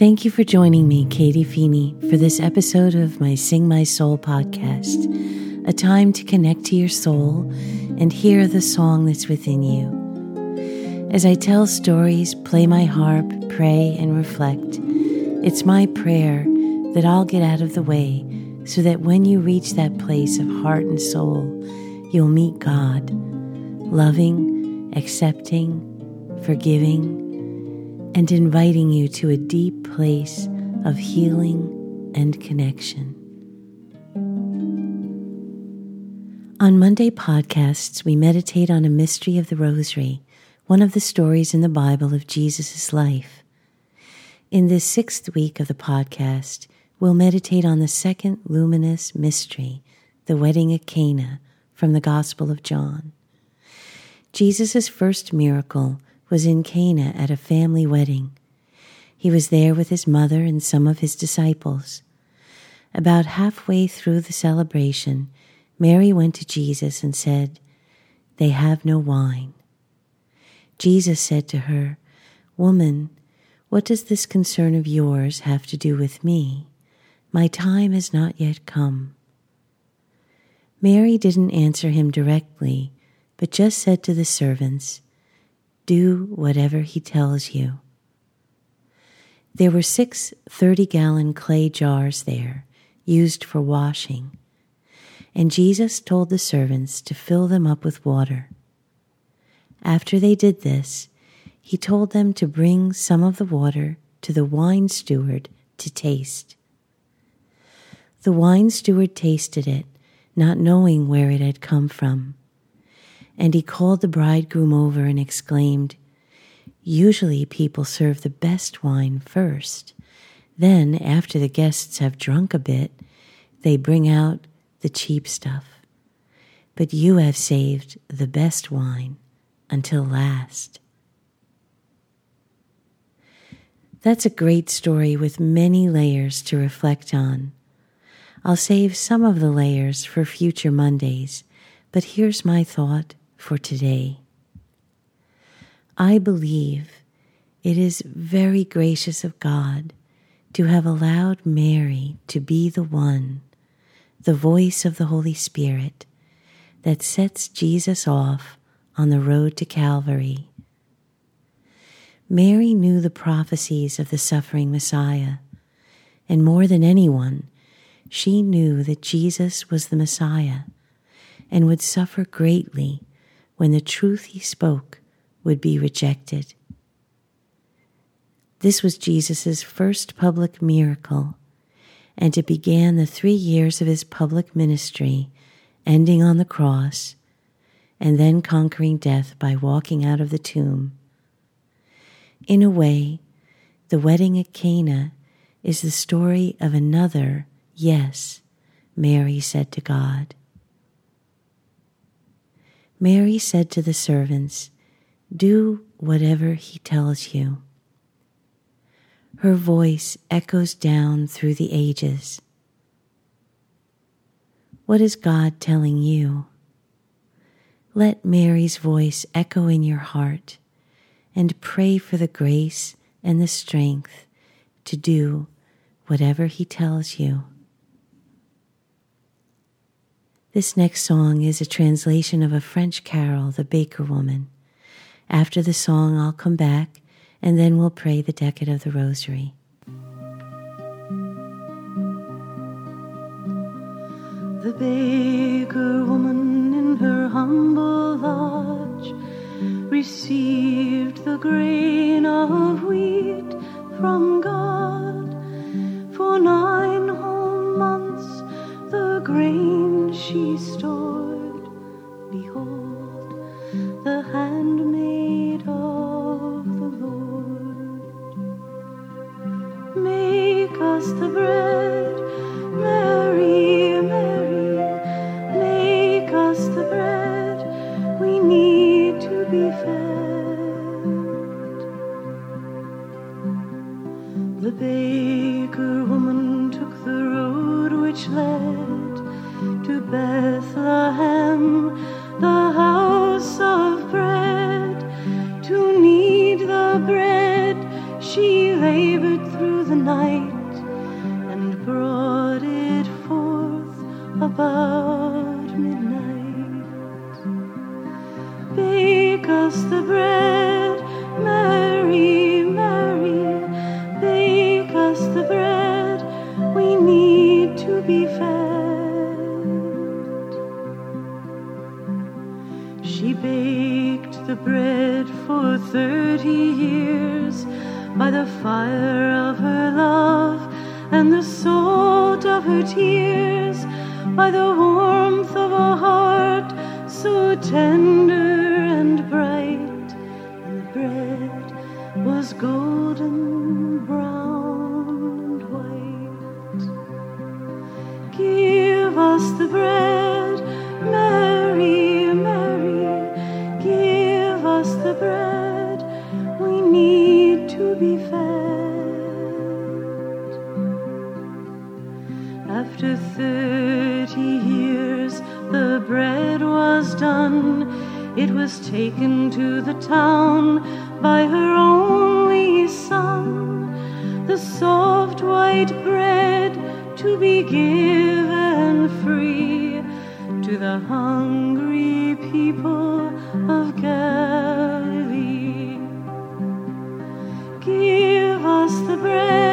Thank you for joining me, Katie Feeney, for this episode of my Sing My Soul podcast, a time to connect to your soul and hear the song that's within you. As I tell stories, play my harp, pray, and reflect, it's my prayer that I'll get out of the way so that when you reach that place of heart and soul, you'll meet God, loving, accepting, forgiving, and inviting you to a deep place of healing and connection. On Monday podcasts, we meditate on a mystery of the Rosary, one of the stories in the Bible of Jesus' life. In this sixth week of the podcast, we'll meditate on the second luminous mystery, the wedding at Cana, from the Gospel of John. Jesus' first miracle was in Cana at a family wedding. He was there with his mother and some of his disciples. About halfway through the celebration, Mary went to Jesus and said, They have no wine. Jesus said to her, Woman, what does this concern of yours have to do with me? My time has not yet come. Mary didn't answer him directly, but just said to the servants, do whatever he tells you. There were six 30 gallon clay jars there, used for washing, and Jesus told the servants to fill them up with water. After they did this, he told them to bring some of the water to the wine steward to taste. The wine steward tasted it, not knowing where it had come from. And he called the bridegroom over and exclaimed, Usually people serve the best wine first. Then, after the guests have drunk a bit, they bring out the cheap stuff. But you have saved the best wine until last. That's a great story with many layers to reflect on. I'll save some of the layers for future Mondays, but here's my thought for today. I believe it is very gracious of God to have allowed Mary to be the one, the voice of the Holy Spirit, that sets Jesus off on the road to Calvary. Mary knew the prophecies of the suffering Messiah, and more than anyone, she knew that Jesus was the Messiah and would suffer greatly when the truth he spoke would be rejected. This was Jesus' first public miracle, and it began the three years of his public ministry, ending on the cross, and then conquering death by walking out of the tomb. In a way, the wedding at Cana is the story of another yes Mary said to God. Mary said to the servants, Do whatever he tells you. Her voice echoes down through the ages. What is God telling you? Let Mary's voice echo in your heart and pray for the grace and the strength to do whatever He tells you. This next song is a translation of a French carol, The Baker Woman. After the song, I'll come back and then we'll pray the decade of the Rosary. The baker woman in her humble lodge received the grain of wheat from she labored through the night and brought it forth about midnight. Bake us the bread, Mary, Mary, bake us the bread. We need to be fed. She baked the bread for thirty years by the fire of her love and the salt of her tears, by the warmth of a heart so tender and bright. And the bread was golden brown and white. Give us the bread, It was taken to the town by her only son. The soft white bread to be given free to the hungry people of Galilee. Give us the bread,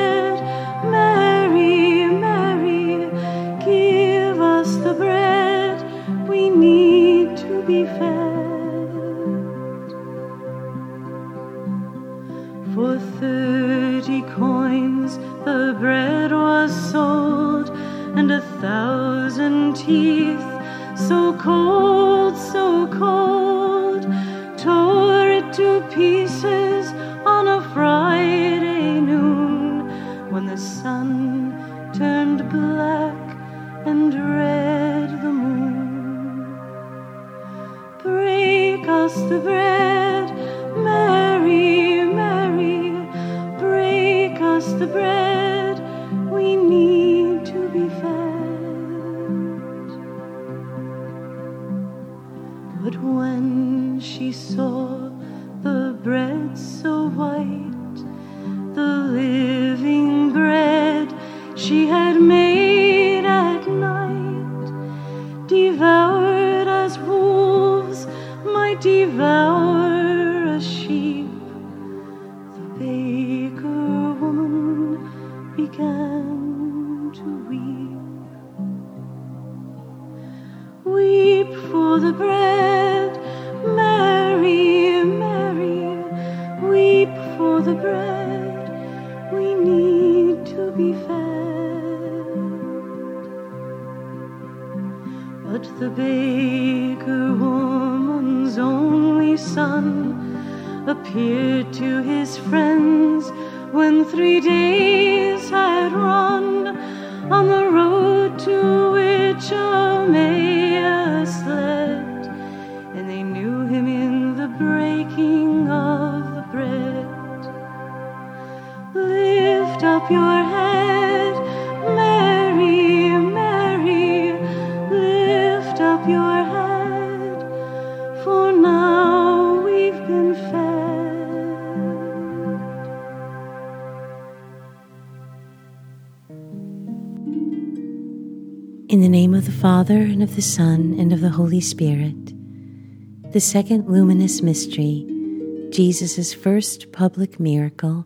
For thirty coins. The bread was sold, and a thousand teeth, so cold, so cold, tore it to pieces on a Friday noon when the sun turned black and red the moon. Break us the bread, she had In the name of the Father, and of the Son, and of the Holy Spirit. The second luminous mystery, Jesus' first public miracle,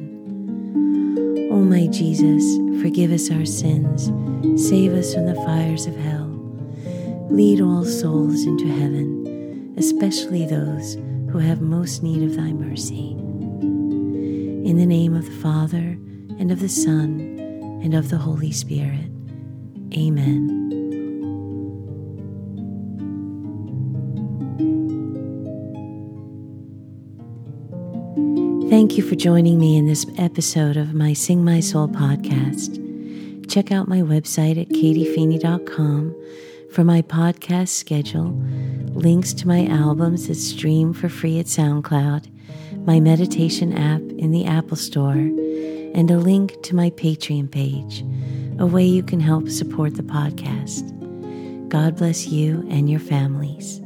O my Jesus, forgive us our sins, save us from the fires of hell. Lead all souls into heaven, especially those who have most need of thy mercy. In the name of the Father, and of the Son, and of the Holy Spirit. Amen. Thank you for joining me in this episode of my Sing My Soul podcast. Check out my website at katiefeeney.com for my podcast schedule, links to my albums that stream for free at SoundCloud, my meditation app in the Apple Store, and a link to my Patreon page, a way you can help support the podcast. God bless you and your families.